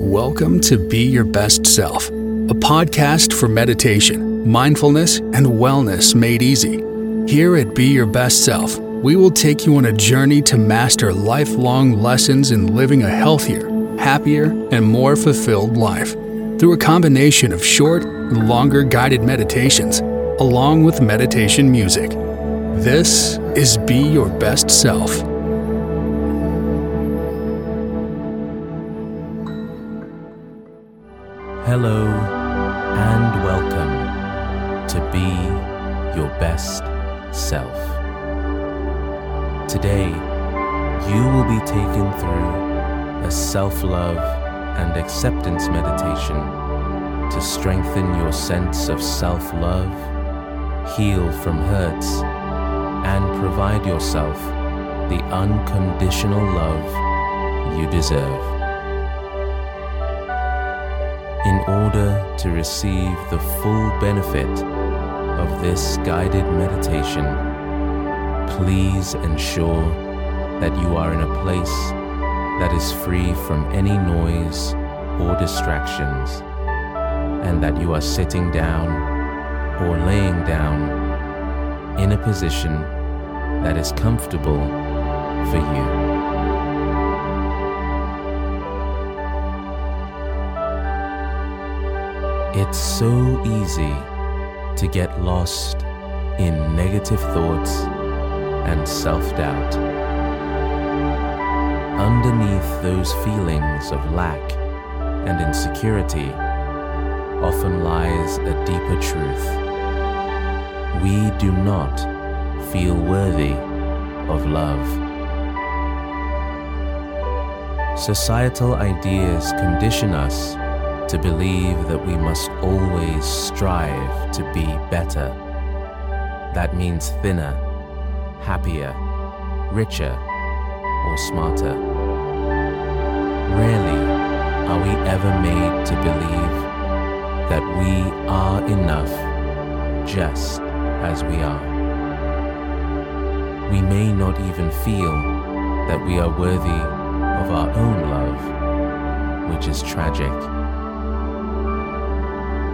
Welcome to Be Your Best Self, a podcast for meditation, mindfulness, and wellness made easy. Here at Be Your Best Self, we will take you on a journey to master lifelong lessons in living a healthier, happier, and more fulfilled life through a combination of short and longer guided meditations, along with meditation music. This is Be Your Best Self. Hello and welcome to Be Your Best Self. Today, you will be taken through a self love and acceptance meditation to strengthen your sense of self love, heal from hurts, and provide yourself the unconditional love you deserve. In order to receive the full benefit of this guided meditation, please ensure that you are in a place that is free from any noise or distractions, and that you are sitting down or laying down in a position that is comfortable for you. It's so easy to get lost in negative thoughts and self doubt. Underneath those feelings of lack and insecurity often lies a deeper truth. We do not feel worthy of love. Societal ideas condition us to believe that we must always strive to be better. That means thinner, happier, richer, or smarter. Rarely are we ever made to believe that we are enough just as we are. We may not even feel that we are worthy of our own love, which is tragic.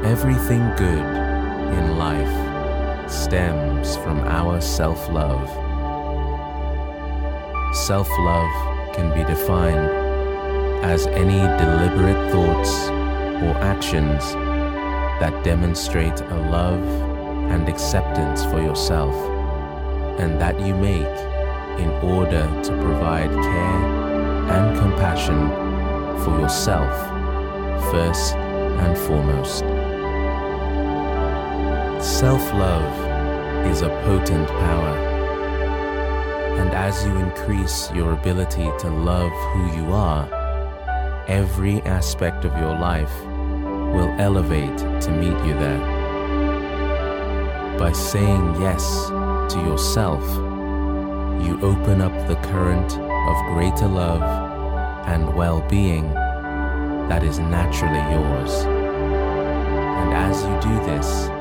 Everything good in life stems from our self love. Self love can be defined as any deliberate thoughts or actions that demonstrate a love and acceptance for yourself, and that you make in order to provide care and compassion for yourself first and foremost. Self love is a potent power. And as you increase your ability to love who you are, every aspect of your life will elevate to meet you there. By saying yes to yourself, you open up the current of greater love and well being that is naturally yours. And as you do this,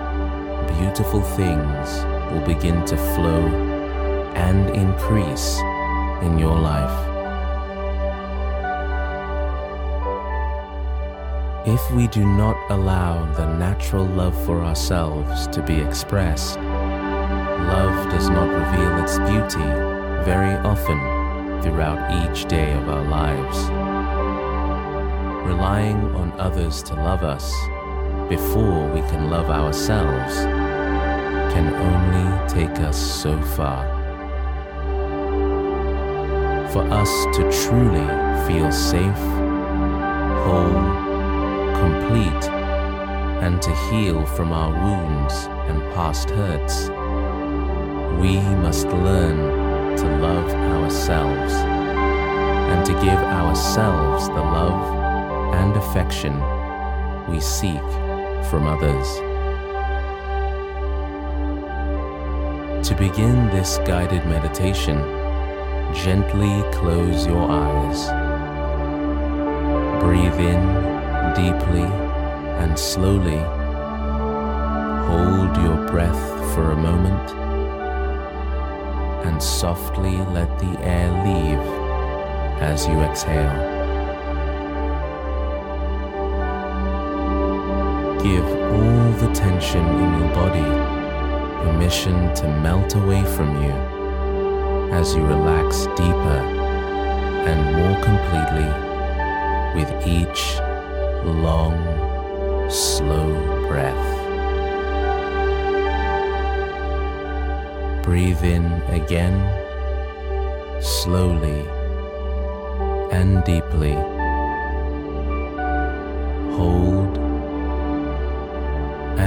beautiful things will begin to flow and increase in your life. If we do not allow the natural love for ourselves to be expressed, love does not reveal its beauty very often throughout each day of our lives. Relying on others to love us before we can love ourselves can only take us so far. For us to truly feel safe, whole, complete, and to heal from our wounds and past hurts, we must learn to love ourselves and to give ourselves the love and affection we seek from others. To begin this guided meditation, gently close your eyes. Breathe in deeply and slowly. Hold your breath for a moment and softly let the air leave as you exhale. Give all the tension in your body permission to melt away from you as you relax deeper and more completely with each long, slow breath. Breathe in again, slowly and deeply. Hold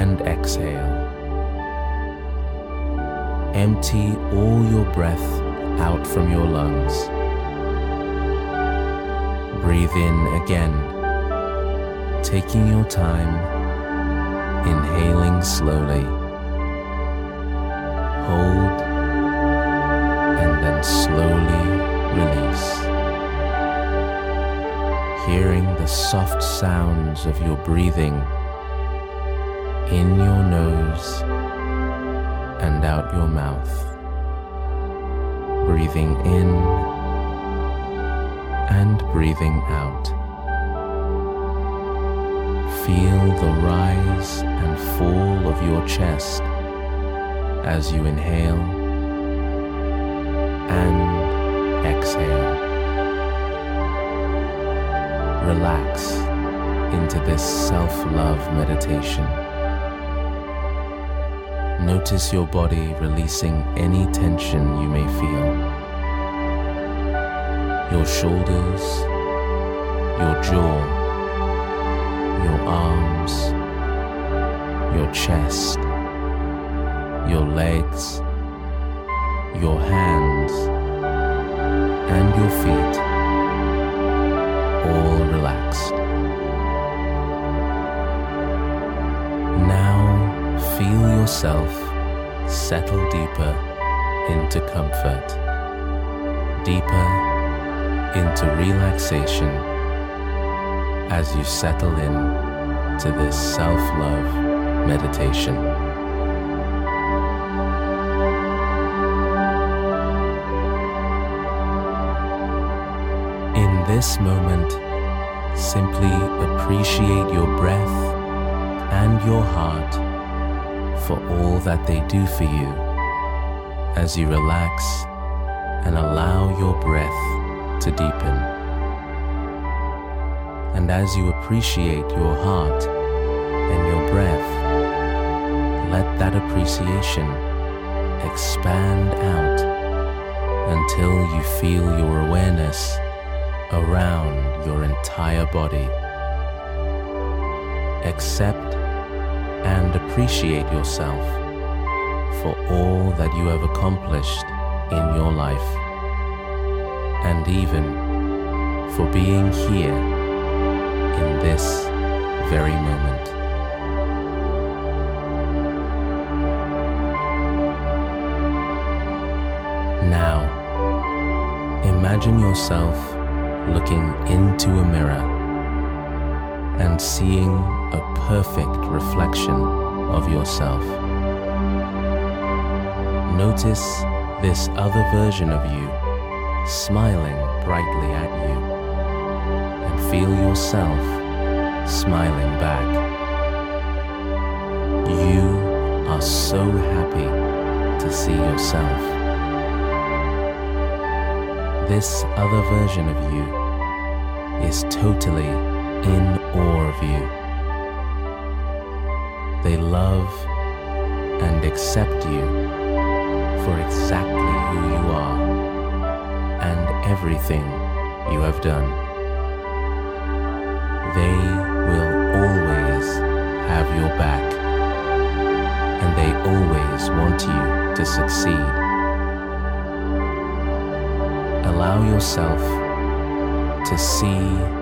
and exhale. Empty all your breath out from your lungs. Breathe in again, taking your time, inhaling slowly. Hold and then slowly release. Hearing the soft sounds of your breathing in your nose and out your mouth. Breathing in and breathing out. Feel the rise and fall of your chest as you inhale and exhale. Relax into this self love meditation. Notice your body releasing any tension you may feel. Your shoulders, your jaw, your arms, your chest, your legs, your hands, and your feet all relaxed. Now feel yourself settle deeper into comfort, deeper into relaxation as you settle in to this self love meditation. In this moment, simply appreciate your breath and your heart for all that they do for you as you relax and allow your breath to deepen. And as you appreciate your heart and your breath, let that appreciation expand out until you feel your awareness around your entire body. Accept and appreciate yourself for all that you have accomplished in your life, and even for being here in this very moment. Now, imagine yourself looking into a mirror and seeing a perfect reflection of yourself. Notice this other version of you smiling brightly at you and feel yourself smiling back. You are so happy to see yourself. This other version of you is totally in awe of you. They love and accept you for exactly who you are and everything you have done. They will always have your back and they always want you to succeed. Allow yourself to see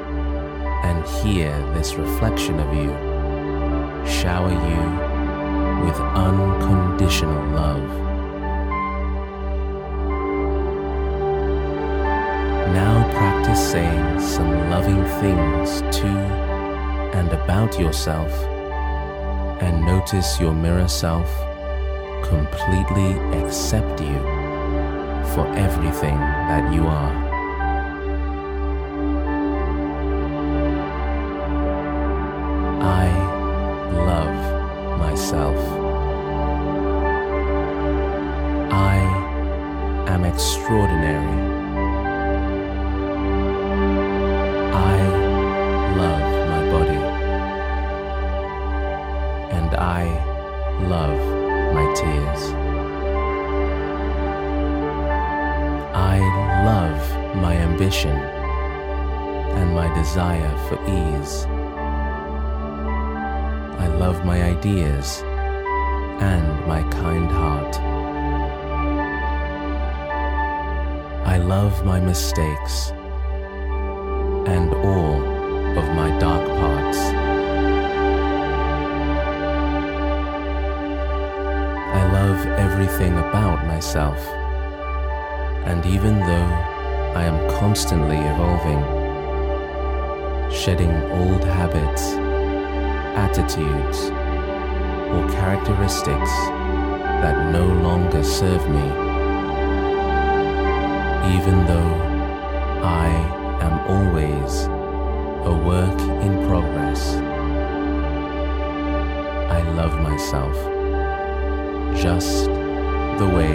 and hear this reflection of you shower you with unconditional love. Now practice saying some loving things to and about yourself and notice your mirror self completely accept you for everything that you are. Myself. I am extraordinary. I love my body. And I love my tears. I love my ambition and my desire for ease. Love my ideas and my kind heart. I love my mistakes and all of my dark parts. I love everything about myself, and even though I am constantly evolving, shedding old habits, attitudes, or characteristics that no longer serve me, even though I am always a work in progress. I love myself just the way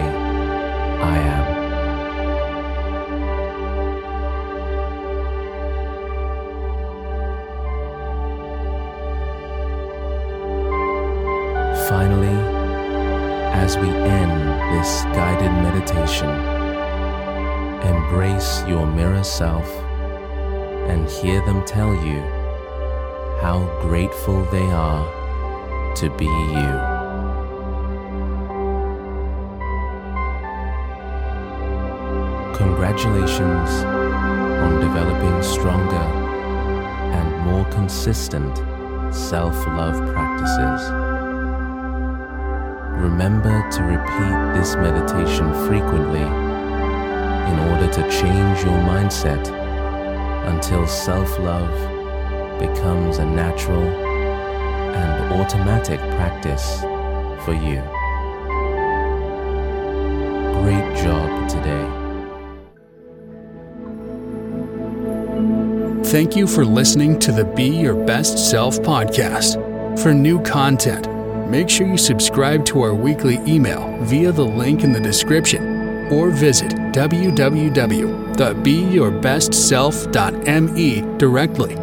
I am. Guided meditation, embrace your mirror self and hear them tell you how grateful they are to be you. Congratulations on developing stronger and more consistent self love practices. Remember to repeat this meditation frequently in order to change your mindset until self love becomes a natural and automatic practice for you. Great job today. Thank you for listening to the Be Your Best Self podcast. For new content, make sure you subscribe to our weekly email via the link in the description or visit www.beyourbestself.me directly.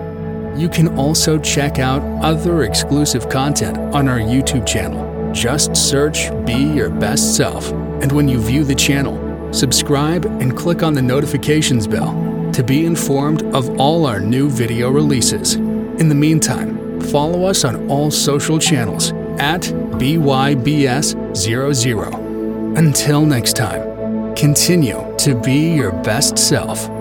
You can also check out other exclusive content on our YouTube channel. Just search Be Your Best Self. And when you view the channel, subscribe and click on the notifications bell to be informed of all our new video releases. In the meantime, follow us on all social channels at BYBS00. Until next time, continue to be your best self.